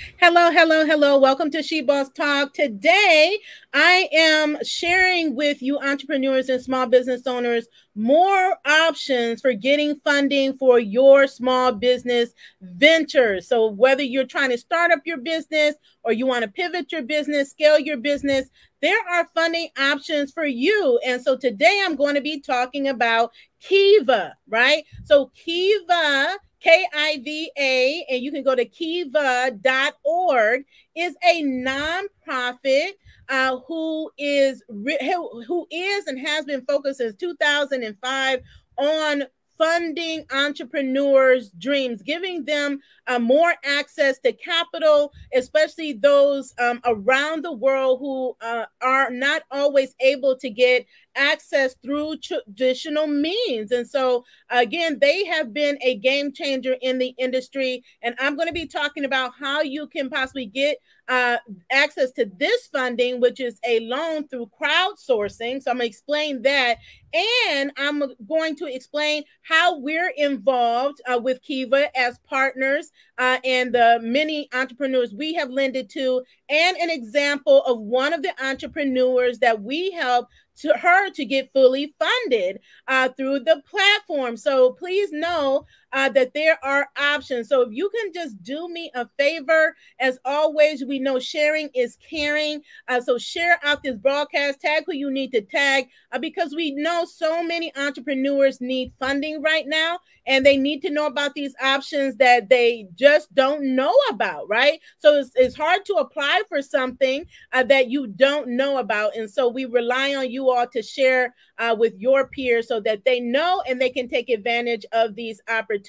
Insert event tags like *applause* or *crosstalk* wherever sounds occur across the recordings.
Hello, hello, hello. Welcome to She Boss Talk. Today, I am sharing with you entrepreneurs and small business owners more options for getting funding for your small business ventures. So, whether you're trying to start up your business or you want to pivot your business, scale your business, there are funding options for you. And so, today I'm going to be talking about Kiva, right? So, Kiva K I V A, and you can go to kiva.org, is a nonprofit uh, who is who is and has been focused since 2005 on funding entrepreneurs' dreams, giving them uh, more access to capital, especially those um, around the world who uh, are not always able to get access through traditional means. And so, again, they have been a game changer in the industry. And I'm going to be talking about how you can possibly get uh, access to this funding, which is a loan through crowdsourcing. So I'm going to explain that. And I'm going to explain how we're involved uh, with Kiva as partners uh, and the many entrepreneurs we have lended to, and an example of one of the entrepreneurs that we help to her to get fully funded uh, through the platform. So please know uh, that there are options. So if you can just do me a favor, as always, we know sharing is caring. Uh, so share out this broadcast, tag who you need to tag, uh, because we know so many entrepreneurs need funding right now, and they need to know about these options that they just don't know about, right? So it's, it's hard to apply for something uh, that you don't know about, and so we rely on you all to share uh, with your peers so that they know and they can take advantage of these opportunities.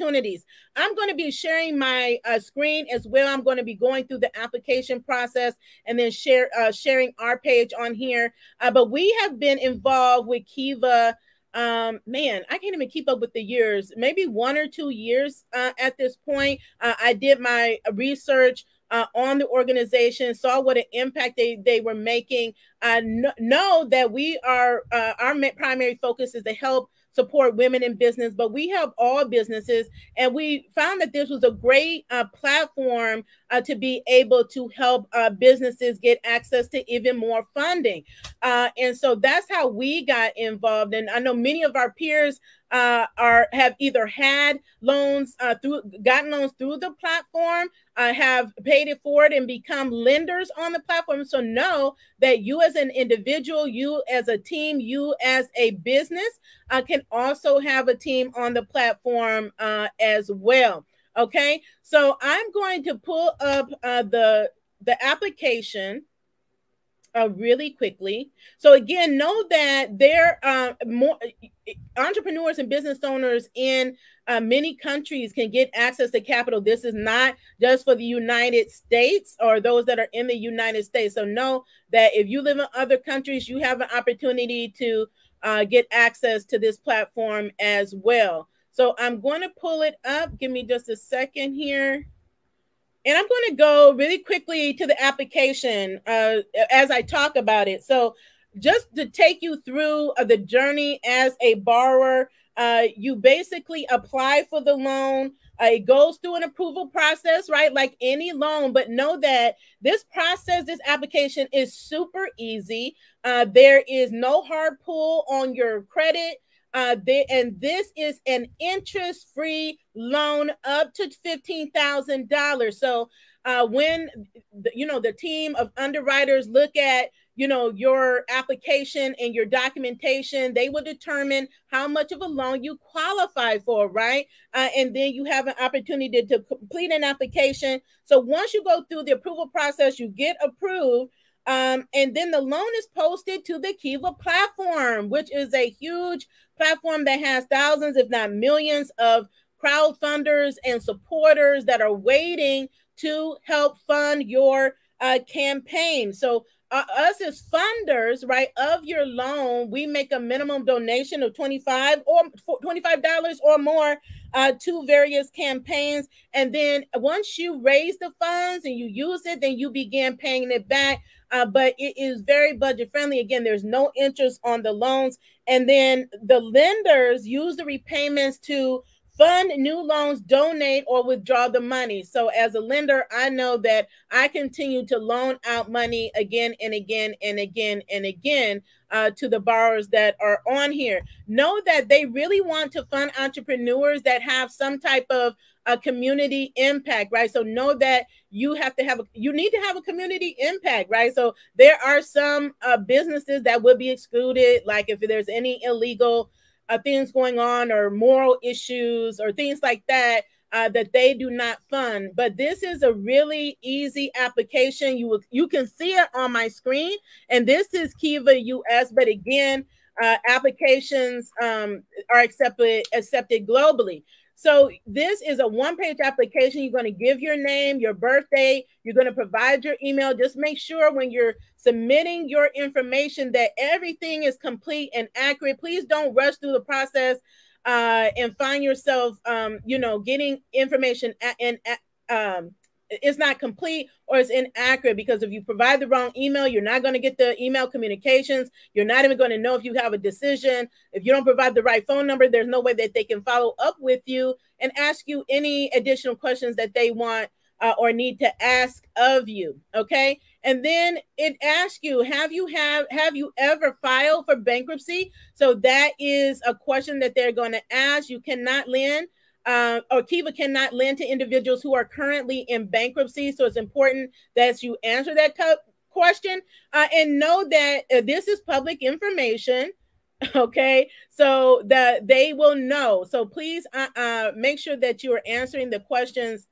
I'm going to be sharing my uh, screen as well. I'm going to be going through the application process and then share uh, sharing our page on here. Uh, but we have been involved with Kiva um man i can't even keep up with the years maybe one or two years uh, at this point uh, i did my research uh, on the organization, saw what an impact they, they were making. Uh, know that we are, uh, our primary focus is to help support women in business, but we help all businesses. And we found that this was a great uh, platform uh, to be able to help uh, businesses get access to even more funding. Uh, and so that's how we got involved. And I know many of our peers uh, are have either had loans uh, through gotten loans through the platform, uh, have paid it forward and become lenders on the platform. So know that you as an individual, you as a team, you as a business uh, can also have a team on the platform uh, as well. Okay, so I'm going to pull up uh, the the application uh, really quickly. So again, know that there are uh, more entrepreneurs and business owners in uh, many countries can get access to capital. This is not just for the United States or those that are in the United States. So know that if you live in other countries, you have an opportunity to uh, get access to this platform as well. So I'm going to pull it up. Give me just a second here. And I'm going to go really quickly to the application uh, as I talk about it. So, just to take you through uh, the journey as a borrower, uh, you basically apply for the loan. Uh, it goes through an approval process, right? Like any loan, but know that this process, this application is super easy. Uh, there is no hard pull on your credit. Uh, they, and this is an interest free loan up to $15,000. So uh, when, the, you know, the team of underwriters look at, you know, your application and your documentation, they will determine how much of a loan you qualify for, right? Uh, and then you have an opportunity to complete an application. So once you go through the approval process, you get approved um, and then the loan is posted to the Kiva platform, which is a huge platform that has thousands, if not millions, of crowdfunders and supporters that are waiting to help fund your uh, campaign. So, uh, us as funders, right, of your loan, we make a minimum donation of 25 or $25 or more uh, to various campaigns. And then once you raise the funds and you use it, then you begin paying it back uh, but it is very budget friendly. Again, there's no interest on the loans. And then the lenders use the repayments to fund new loans, donate, or withdraw the money. So, as a lender, I know that I continue to loan out money again and again and again and again uh, to the borrowers that are on here. Know that they really want to fund entrepreneurs that have some type of a community impact, right? So know that you have to have a, you need to have a community impact, right? So there are some uh, businesses that would be excluded, like if there's any illegal uh, things going on or moral issues or things like that. Uh, that they do not fund, but this is a really easy application. You will, you can see it on my screen, and this is Kiva US. But again, uh, applications um, are accepted accepted globally. So this is a one-page application. You're going to give your name, your birthday. You're going to provide your email. Just make sure when you're submitting your information that everything is complete and accurate. Please don't rush through the process uh, and find yourself, um, you know, getting information and um, it's not complete or it's inaccurate because if you provide the wrong email, you're not going to get the email communications. You're not even going to know if you have a decision. If you don't provide the right phone number, there's no way that they can follow up with you and ask you any additional questions that they want uh, or need to ask of you. Okay. And then it asks you, have you have have you ever filed for bankruptcy? So that is a question that they're going to ask. You cannot lend uh, or Kiva cannot lend to individuals who are currently in bankruptcy. So it's important that you answer that question uh, and know that uh, this is public information. *laughs* Okay, so that they will know. So please uh, uh, make sure that you are answering the questions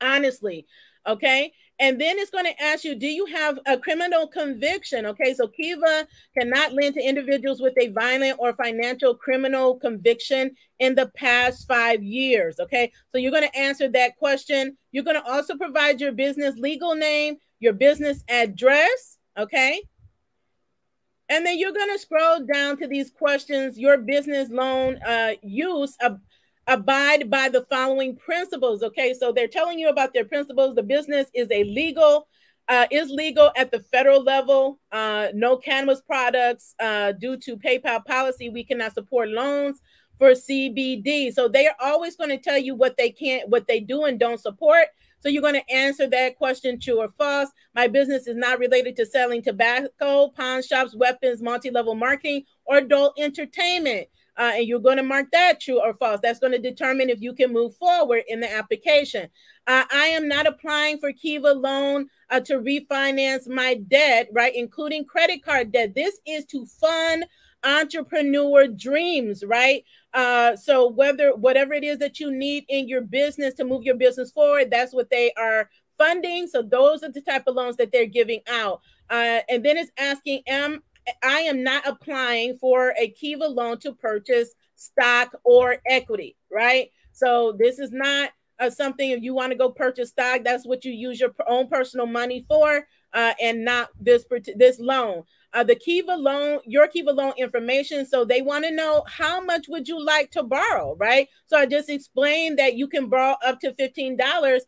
honestly. Okay, and then it's going to ask you, do you have a criminal conviction? Okay, so Kiva cannot lend to individuals with a violent or financial criminal conviction in the past five years. Okay, so you're going to answer that question. You're going to also provide your business legal name, your business address. Okay. And then you're going to scroll down to these questions, your business loan uh, use. Uh, abide by the following principles. Okay, so they're telling you about their principles. The business is a legal, uh, is legal at the federal level. Uh, no cannabis products uh, due to PayPal policy. We cannot support loans for CBD. So they are always going to tell you what they can't, what they do and don't support. So you're going to answer that question true or false. My business is not related to selling tobacco, pawn shops, weapons, multi-level marketing, or adult entertainment uh, and you're going to mark that true or false. That's going to determine if you can move forward in the application. Uh, I am not applying for Kiva loan uh, to refinance my debt, right, including credit card debt. This is to fund entrepreneur dreams, right? Uh, so whether whatever it is that you need in your business to move your business forward, that's what they are funding. So those are the type of loans that they're giving out. Uh, and then it's asking, am I am not applying for a Kiva loan to purchase stock or equity, right? So this is not uh, something if you want to go purchase stock, that's what you use your own personal money for, uh, and not this this loan uh, the Kiva loan, your Kiva loan information. So they want to know how much would you like to borrow, right? So I just explained that you can borrow up to fifteen dollars,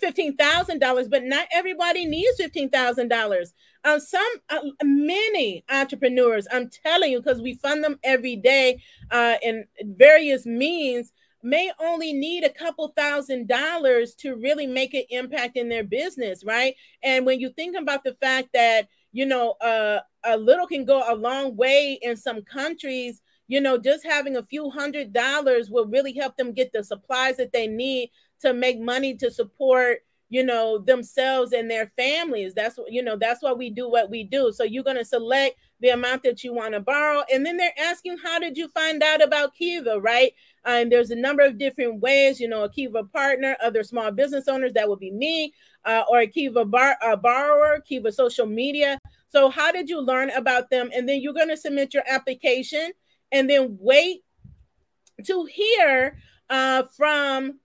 fifteen thousand dollars, but not everybody needs fifteen thousand dollars. Um, some, uh, many entrepreneurs, I'm telling you, because we fund them every day uh, in various means may only need a couple thousand dollars to really make an impact in their business, right? And when you think about the fact that you know, uh, a little can go a long way in some countries. You know, just having a few hundred dollars will really help them get the supplies that they need to make money to support, you know, themselves and their families. That's what, you know, that's why we do what we do. So you're going to select the amount that you want to borrow. And then they're asking, how did you find out about Kiva, right? and there's a number of different ways, you know, a Kiva partner, other small business owners, that would be me, uh, or a Kiva bar, uh, borrower, Kiva social media. So, how did you learn about them? And then you're going to submit your application and then wait to hear uh, from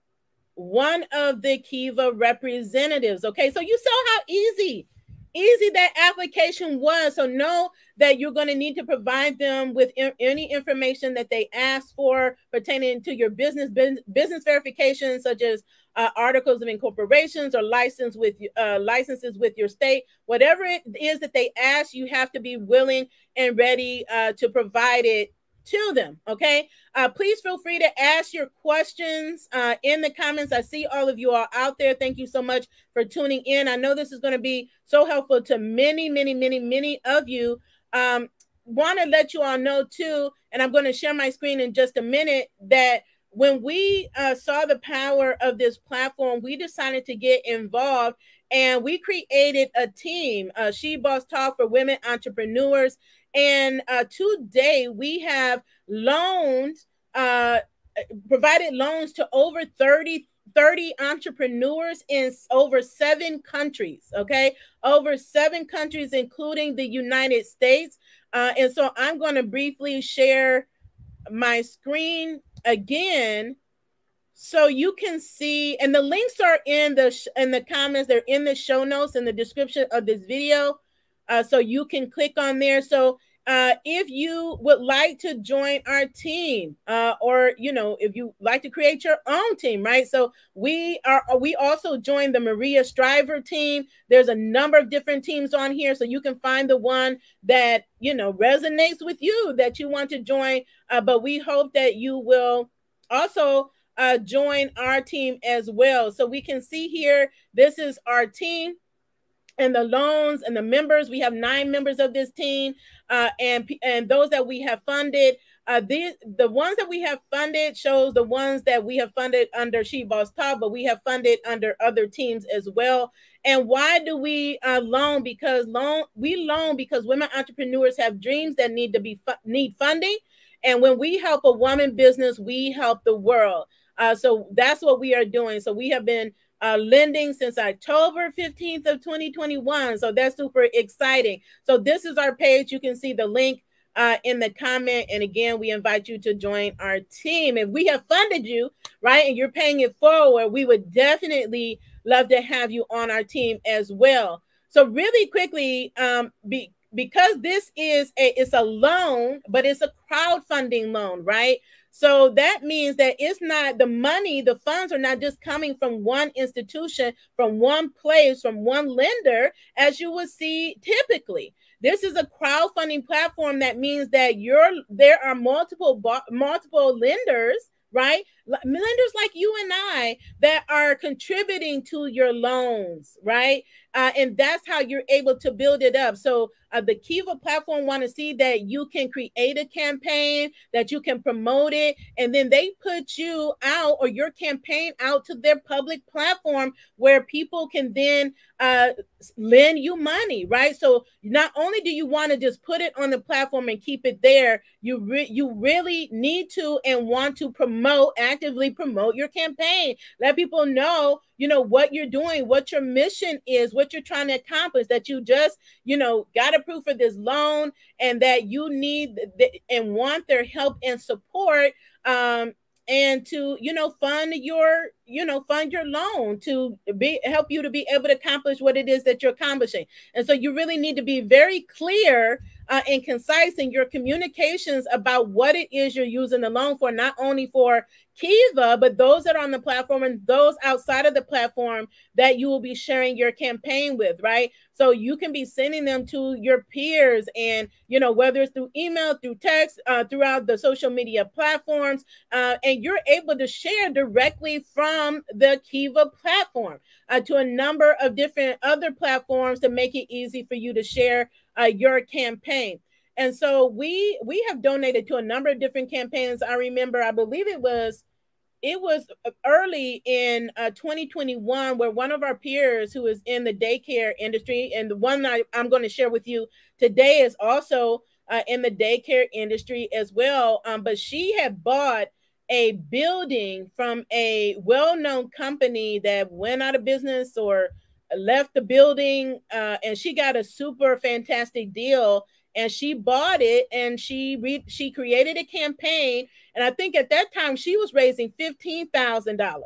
one of the Kiva representatives. Okay, so you saw how easy easy that application was. So know that you're going to need to provide them with in, any information that they ask for pertaining to your business business verification, such as uh, articles of incorporations or license with uh, licenses with your state. Whatever it is that they ask, you have to be willing and ready uh, to provide it to them. Okay. Uh, please feel free to ask your questions uh, in the comments. I see all of you all out there. Thank you so much for tuning in. I know this is going to be so helpful to many, many, many, many of you. Um, Want to let you all know too, and I'm going to share my screen in just a minute that when we uh, saw the power of this platform, we decided to get involved and we created a team, uh, She Boss Talk for Women Entrepreneurs. And uh, today we have loaned, uh, provided loans to over 30 30 entrepreneurs in over seven countries, okay? Over seven countries, including the United States. Uh, and so I'm going to briefly share my screen again so you can see and the links are in the sh- in the comments they're in the show notes in the description of this video uh, so you can click on there. So uh, if you would like to join our team uh, or you know if you like to create your own team right? So we are we also joined the Maria Shriver team. There's a number of different teams on here so you can find the one that you know resonates with you that you want to join. Uh, but we hope that you will also uh, join our team as well. So we can see here this is our team and the loans and the members. We have nine members of this team, uh, and and those that we have funded. Uh, these the ones that we have funded shows the ones that we have funded under She Boss Talk, but we have funded under other teams as well. And why do we uh, loan? Because loan we loan because women entrepreneurs have dreams that need to be fu- need funding, and when we help a woman business, we help the world. Uh, so that's what we are doing. So we have been uh, lending since October 15th of 2021. So that's super exciting. So this is our page. You can see the link uh, in the comment. And again, we invite you to join our team. If we have funded you, right, and you're paying it forward, we would definitely love to have you on our team as well. So really quickly, um, be, because this is a it's a loan, but it's a crowdfunding loan, right? So that means that it's not the money, the funds are not just coming from one institution, from one place, from one lender, as you would see typically. This is a crowdfunding platform that means that you're there are multiple multiple lenders right? Lenders like you and I that are contributing to your loans, right? Uh, and that's how you're able to build it up. So uh, the Kiva platform want to see that you can create a campaign, that you can promote it, and then they put you out or your campaign out to their public platform where people can then uh, lend you money, right? So not only do you want to just put it on the platform and keep it there, you re- you really need to and want to promote actively promote your campaign. Let people know you know what you're doing what your mission is what you're trying to accomplish that you just you know got approved for this loan and that you need and want their help and support um and to you know fund your you know fund your loan to be help you to be able to accomplish what it is that you're accomplishing. And so you really need to be very clear uh, and concise in your communications about what it is you're using the loan for, not only for Kiva, but those that are on the platform and those outside of the platform that you will be sharing your campaign with, right? So you can be sending them to your peers, and you know whether it's through email, through text, uh, throughout the social media platforms, uh, and you're able to share directly from the Kiva platform uh, to a number of different other platforms to make it easy for you to share uh, your campaign. And so we we have donated to a number of different campaigns. I remember, I believe it was it was early in uh, 2021 where one of our peers who is in the daycare industry and the one that I, am going to share with you today is also uh, in the daycare industry as well um, but she had bought a building from a well-known company that went out of business or left the building uh, and she got a super fantastic deal and she bought it and she re- she created a campaign and i think at that time she was raising $15000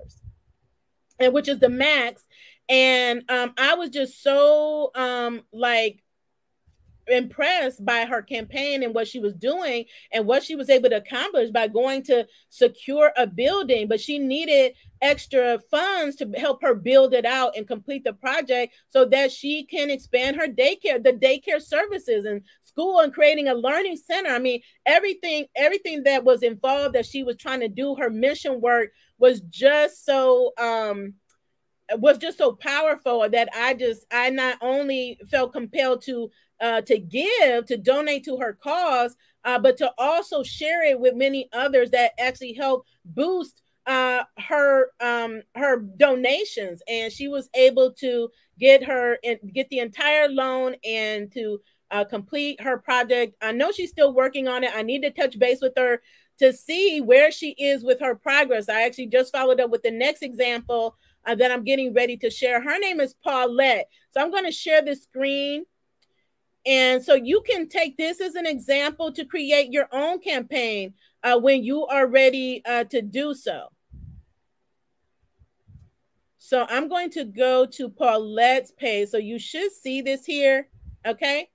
and which is the max and um, i was just so um, like impressed by her campaign and what she was doing and what she was able to accomplish by going to secure a building but she needed extra funds to help her build it out and complete the project so that she can expand her daycare the daycare services and school and creating a learning center. I mean everything everything that was involved that she was trying to do her mission work was just so um was just so powerful that I just I not only felt compelled to uh, to give to donate to her cause, uh, but to also share it with many others that actually help boost uh, her um, her donations, and she was able to get her and get the entire loan and to uh, complete her project. I know she's still working on it. I need to touch base with her to see where she is with her progress. I actually just followed up with the next example uh, that I'm getting ready to share. Her name is Paulette. So I'm going to share the screen. And so you can take this as an example to create your own campaign uh, when you are ready uh, to do so. So I'm going to go to Paulette's page. So you should see this here. Okay.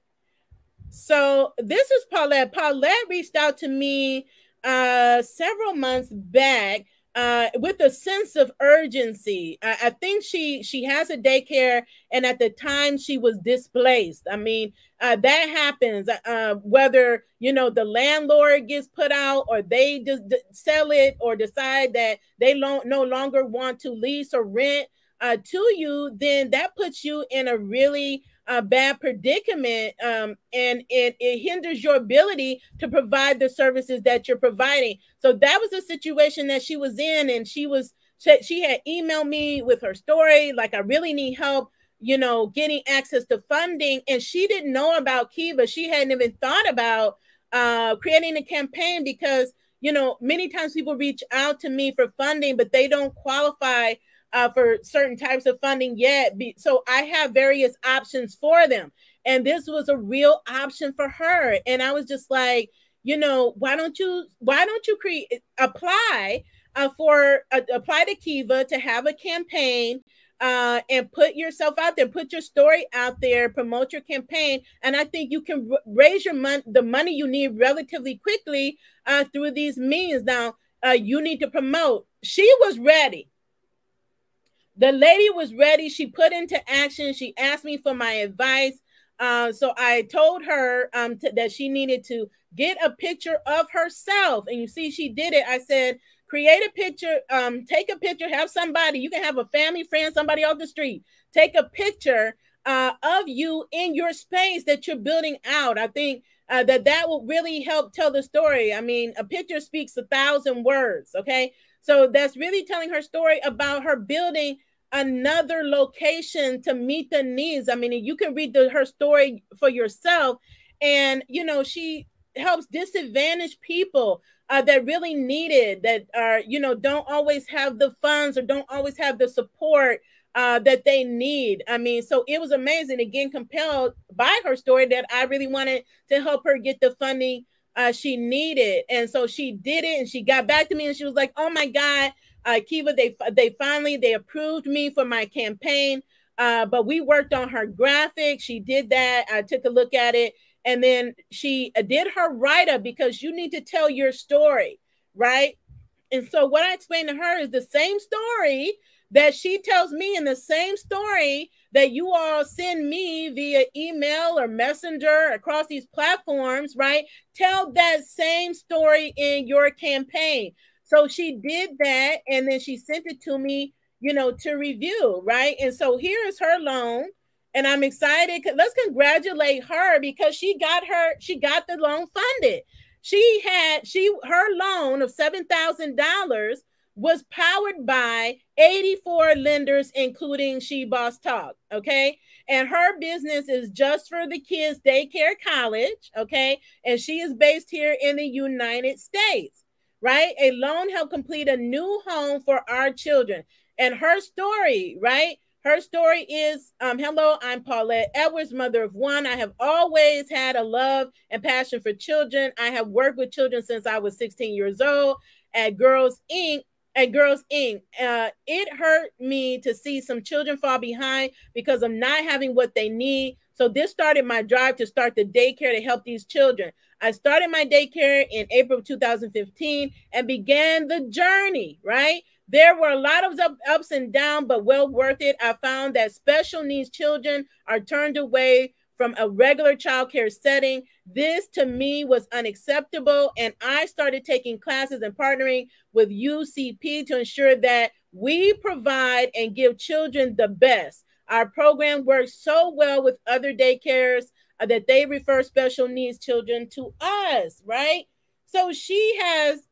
So this is Paulette. Paulette reached out to me uh, several months back uh, with a sense of urgency. I, I, think she she has a daycare, and at the time she was displaced. I mean, uh, that happens. Uh, whether you know the landlord gets put out, or they just d- sell it, or decide that they lo- no longer want to lease or rent uh, to you, then that puts you in a really a bad predicament um, and it, it hinders your ability to provide the services that you're providing. So that was a situation that she was in, and she was she, she had emailed me with her story, like I really need help, you know, getting access to funding, and she didn't know about Kiva. She hadn't even thought about uh, creating a campaign because you know many times people reach out to me for funding, but they don't qualify uh, for certain types of funding yet. So I have various options for them. And this was a real option for her. And I was just like, you know, why don't you why don't you create apply uh, for uh, apply to Kiva to have a campaign uh, and put yourself out there, put your story out there, promote your campaign, and I think you can r- raise your money, the money you need relatively quickly uh, through these means. Now, uh, you need to promote. She was ready. The lady was ready. She put into action. She asked me for my advice. Uh, so I told her um, that she needed to get a picture of herself. And you see, she did it. I said, create a picture, um, take a picture, have somebody, you can have a family, friend, somebody off the street, take a picture uh, of you in your space that you're building out. I think uh, that that will really help tell the story. I mean, a picture speaks a thousand words. Okay. So that's really telling her story about her building another location to meet the needs. I mean, you can read the, her story for yourself. And, you know, she helps disadvantaged people uh, that really need it, that are, you know, don't always have the funds or don't always have the support uh, that they need. I mean, so it was amazing. Again, compelled by her story that I really wanted to help her get the funding uh, she needed. And so she did it and she got back to me and she was like, oh my God, uh, Kiva, they they finally they approved me for my campaign. Uh, but we worked on her graphic. She did that. I took a look at it, and then she uh, did her write up because you need to tell your story, right? And so what I explained to her is the same story that she tells me, in the same story that you all send me via email or messenger across these platforms, right? Tell that same story in your campaign. So she did that and then she sent it to me, you know, to review, right? And so here is her loan. And I'm excited. Let's congratulate her because she got her, she got the loan funded. She had she her loan of seven thousand dollars was powered by 84 lenders, including She Boss Talk. Okay. And her business is just for the kids' daycare college. Okay. And she is based here in the United States right? A loan helped complete a new home for our children. And her story, right? Her story is um, Hello, I'm Paulette Edwards, mother of one. I have always had a love and passion for children. I have worked with children since I was 16 years old at Girls Inc. at Girls Inc., uh, it hurt me to see some children fall behind because of not having what they need. So this started my drive to start the daycare to help these children. I started my daycare in April 2015 and began the journey, right? There were a lot of ups and downs, but well worth it. I found that special needs children are turned away from a regular childcare setting. This to me was unacceptable. And I started taking classes and partnering with UCP to ensure that we provide and give children the best. Our program works so well with other daycares that they refer special needs children to us, right? So she has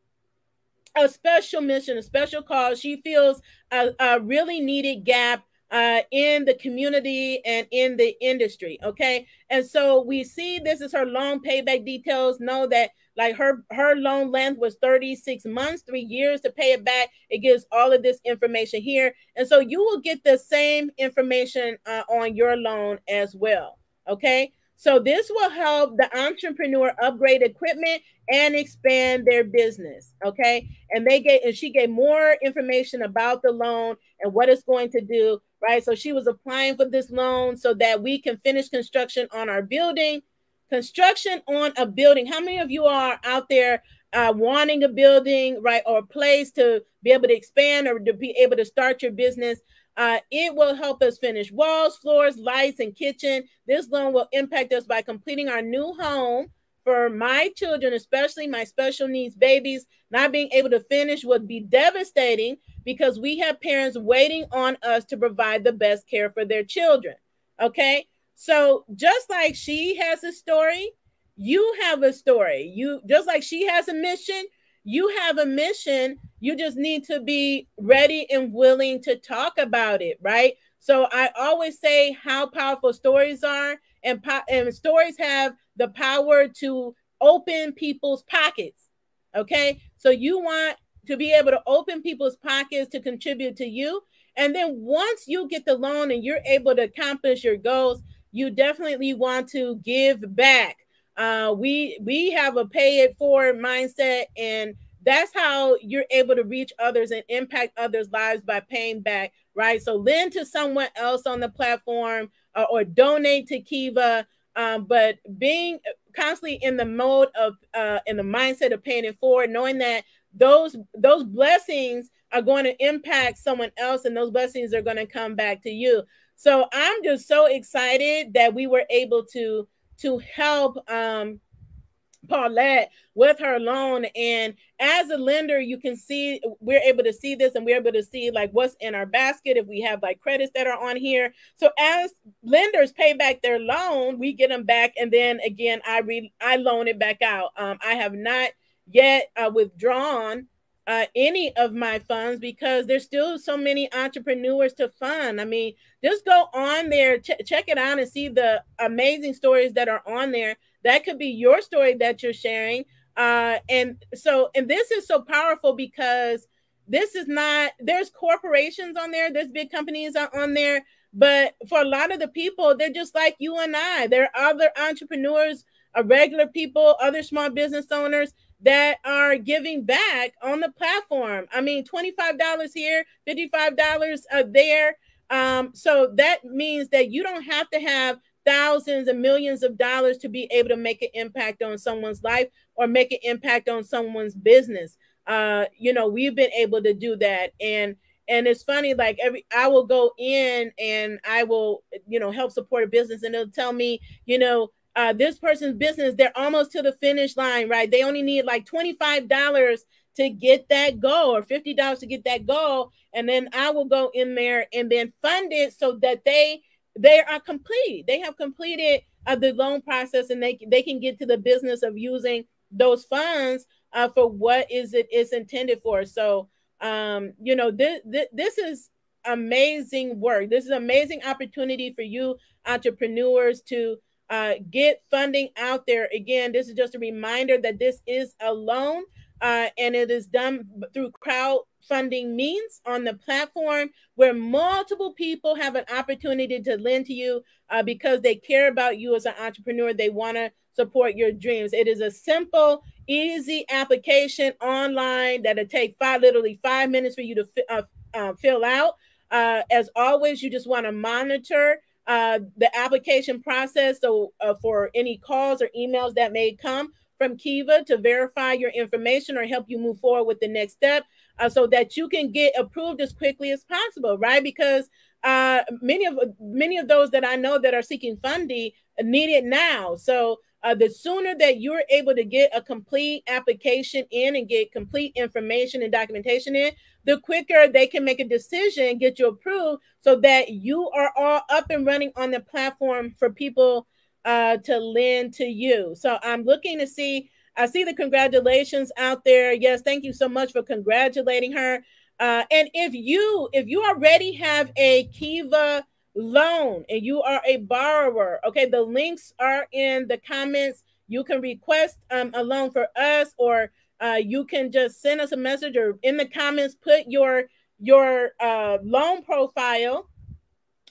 a special mission, a special cause. She feels a, a really needed gap uh, in the community and in the industry. Okay. And so we see this is her loan payback details. Know that like her her loan length was 36 months, three years to pay it back. It gives all of this information here. And so you will get the same information uh, on your loan as well. Okay. So this will help the entrepreneur upgrade equipment and expand their business. Okay. And they gave and she gave more information about the loan and what it's going to do. Right. So she was applying for this loan so that we can finish construction on our building. Construction on a building. How many of you are out there uh, wanting a building, right, or a place to be able to expand or to be able to start your business? Uh, it will help us finish walls, floors, lights, and kitchen. This loan will impact us by completing our new home for my children, especially my special needs babies. Not being able to finish would be devastating because we have parents waiting on us to provide the best care for their children. Okay. So just like she has a story, you have a story. You just like she has a mission, you have a mission. You just need to be ready and willing to talk about it, right? So I always say how powerful stories are, and, po- and stories have the power to open people's pockets. Okay, so you want to be able to open people's pockets to contribute to you. And then once you get the loan and you're able to accomplish your goals, you definitely want to give back. Uh, we we have a pay it forward mindset, and that's how you're able to reach others and impact others' lives by paying back, right? So lend to someone else on the platform uh, or donate to Kiva, um, but being constantly in the mode of uh, in the mindset of paying it forward, knowing that those those blessings are going to impact someone else, and those blessings are going to come back to you. So I'm just so excited that we were able to to help um, Paulette with her loan. And as a lender, you can see we're able to see this and we're able to see like what's in our basket if we have like credits that are on here. So as lenders pay back their loan, we get them back. And then again, I read I loan it back out. Um, I have not yet uh, withdrawn uh, any of my funds because there's still so many entrepreneurs to fund. I mean, just go on there, ch- check it out, and see the amazing stories that are on there. That could be your story that you're sharing. Uh, and so, and this is so powerful because this is not, there's corporations on there, there's big companies on there, but for a lot of the people, they're just like you and I. There are other entrepreneurs, uh, regular people, other small business owners that are giving back on the platform. I mean, $25 here, $55 uh, there. Um, so that means that you don't have to have thousands and millions of dollars to be able to make an impact on someone's life or make an impact on someone's business. Uh, you know, we've been able to do that. And and it's funny, like every I will go in and I will, you know, help support a business and it'll tell me, you know, uh, this person's business, they're almost to the finish line, right? They only need like $25 to get that goal or $50 to get that goal. And then I will go in there and then fund it so that they they are complete. They have completed uh, the loan process and they, they can get to the business of using those funds uh, for what is it is intended for. So, um, you know, this, this, this is amazing work. This is amazing opportunity for you entrepreneurs to uh, get funding out there. Again, this is just a reminder that this is a loan uh, and it is done through crowdfunding means on the platform where multiple people have an opportunity to lend to you uh, because they care about you as an entrepreneur. They want to support your dreams. It is a simple, easy application online that'll take five, literally five minutes for you to uh, uh, fill out. Uh, as always, you just want to monitor uh, the application process. So, uh, for any calls or emails that may come from Kiva to verify your information or help you move forward with the next step, uh, so that you can get approved as quickly as possible, right? Because uh, many of many of those that I know that are seeking funding need it now. So uh, the sooner that you're able to get a complete application in and get complete information and documentation in, the quicker they can make a decision, get you approved, so that you are all up and running on the platform for people uh, to lend to you. So I'm looking to see. I see the congratulations out there. Yes, thank you so much for congratulating her. Uh, and if you if you already have a Kiva loan and you are a borrower, okay, the links are in the comments. You can request um, a loan for us, or uh, you can just send us a message, or in the comments put your your uh, loan profile,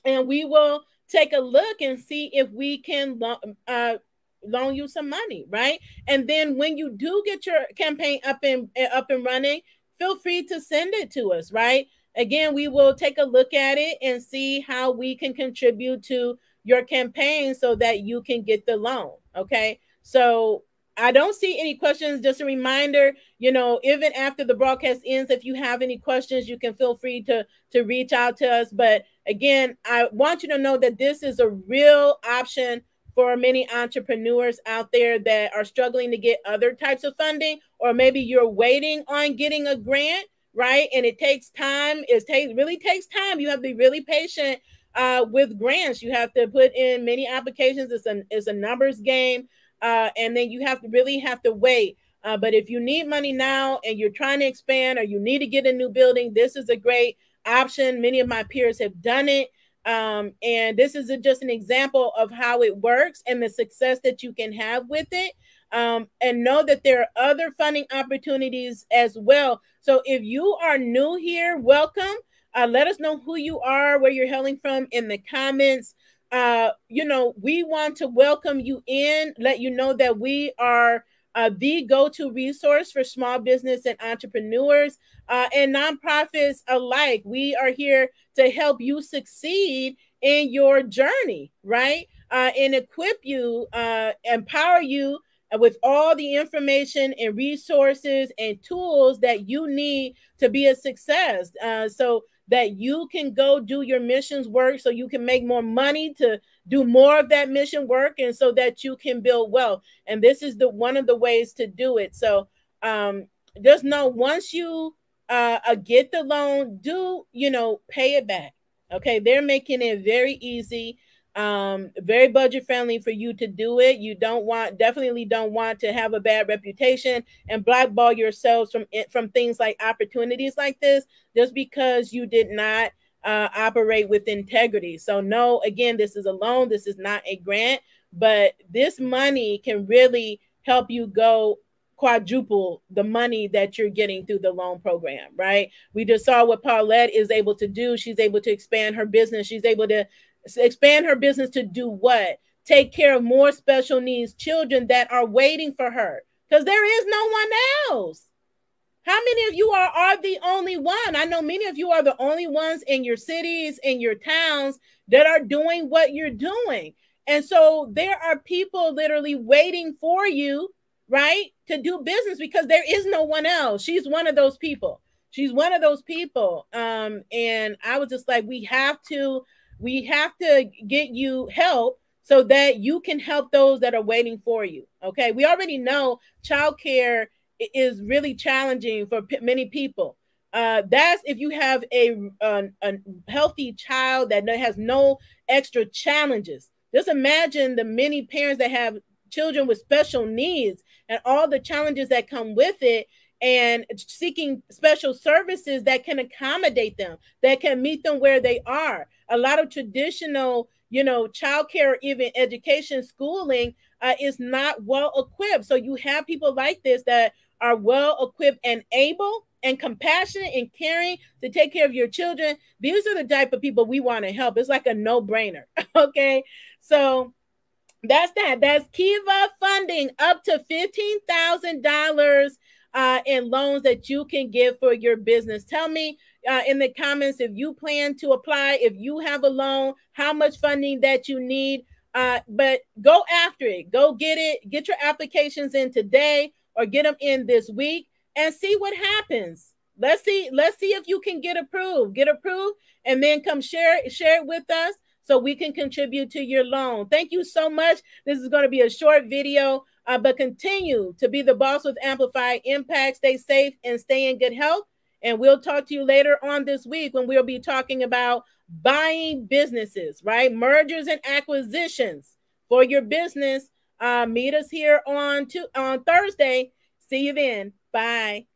and we will take a look and see if we can lo- uh, loan you some money, right? And then when you do get your campaign up and up and running, feel free to send it to us, right? Again, we will take a look at it and see how we can contribute to your campaign so that you can get the loan. Okay. So I don't see any questions. Just a reminder, you know, even after the broadcast ends, if you have any questions, you can feel free to to reach out to us. But again, I want you to know that this is a real option for many entrepreneurs out there that are struggling to get other types of funding, or maybe you're waiting on getting a grant right? And it takes time. It takes really takes time. You have to be really patient uh, with grants. You have to put in many applications. It's a it's a numbers game, uh, and then you have to really have to wait. Uh, but if you need money now and you're trying to expand or you need to get a new building, this is a great option. Many of my peers have done it. Um, and this is a, just an example of how it works and the success that you can have with it um, and know that there are other funding opportunities as well. So if you are new here, welcome. Uh, let us know who you are, where you're hailing from in the comments. Uh, you know, we want to welcome you in, let you know that we are uh, the go to resource for small business and entrepreneurs uh, and nonprofits alike. We are here to help you succeed in your journey, right? Uh, and equip you, uh, empower you with all the information and resources and tools that you need to be a success uh, so that you can go do your missions work so you can make more money to do more of that mission work and so that you can build wealth. And this is the one of the ways to do it. So um, just know once you uh, uh, get the loan do you know pay it back. Okay? They're making it very easy um very budget friendly for you to do it you don't want definitely don't want to have a bad reputation and blackball yourselves from it from things like opportunities like this just because you did not uh, operate with integrity so no again this is a loan this is not a grant but this money can really help you go quadruple the money that you're getting through the loan program, right? We just saw what Paulette is able to do. She's able to expand her business. She's able to expand her business to do what? Take care of more special needs children that are waiting for her because there is no one else. How many of you are, are the only one? I know many of you are the only ones in your cities, in your towns that are doing what you're doing. And so there are people literally waiting for you, right, to do business because there is no one else. She's one of those people. She's one of those people. Um, and I was just like, we have to we have to get you help so that you can help those that are waiting for you. Okay. We already know childcare is really challenging for p- many people. Uh, that's if you have a, a, a healthy child that has no extra challenges. Just imagine the many parents that have children with special needs and all the challenges that come with it and seeking special services that can accommodate them, that can meet them where they are. A lot of traditional, you know, child childcare, even education, schooling uh, is not well equipped. So you have people like this that are well equipped and able and compassionate and caring to take care of your children. These are the type of people we want to help. It's like a no brainer. *laughs* okay. So That's that. That's Kiva funding up to fifteen thousand uh, in loans that you can give for your business. Tell me uh, in the comments if you plan to apply, if you have a loan, how much funding that you need. Uh, but go after it. Go get it. Get your applications in today or get them in this week and see what happens. Let's see. Let's see if you can get approved. Get approved, and then come share share it with us so we can contribute to your loan. Thank you so much. This is going to be a short video, uh, but continue to be the boss with Amplify Impact. Stay safe and stay in good health. And we'll talk to you later on this week when we'll be talking about buying businesses, right? Mergers and acquisitions for your business. Uh, meet us here on to, on Thursday. See you then. Bye.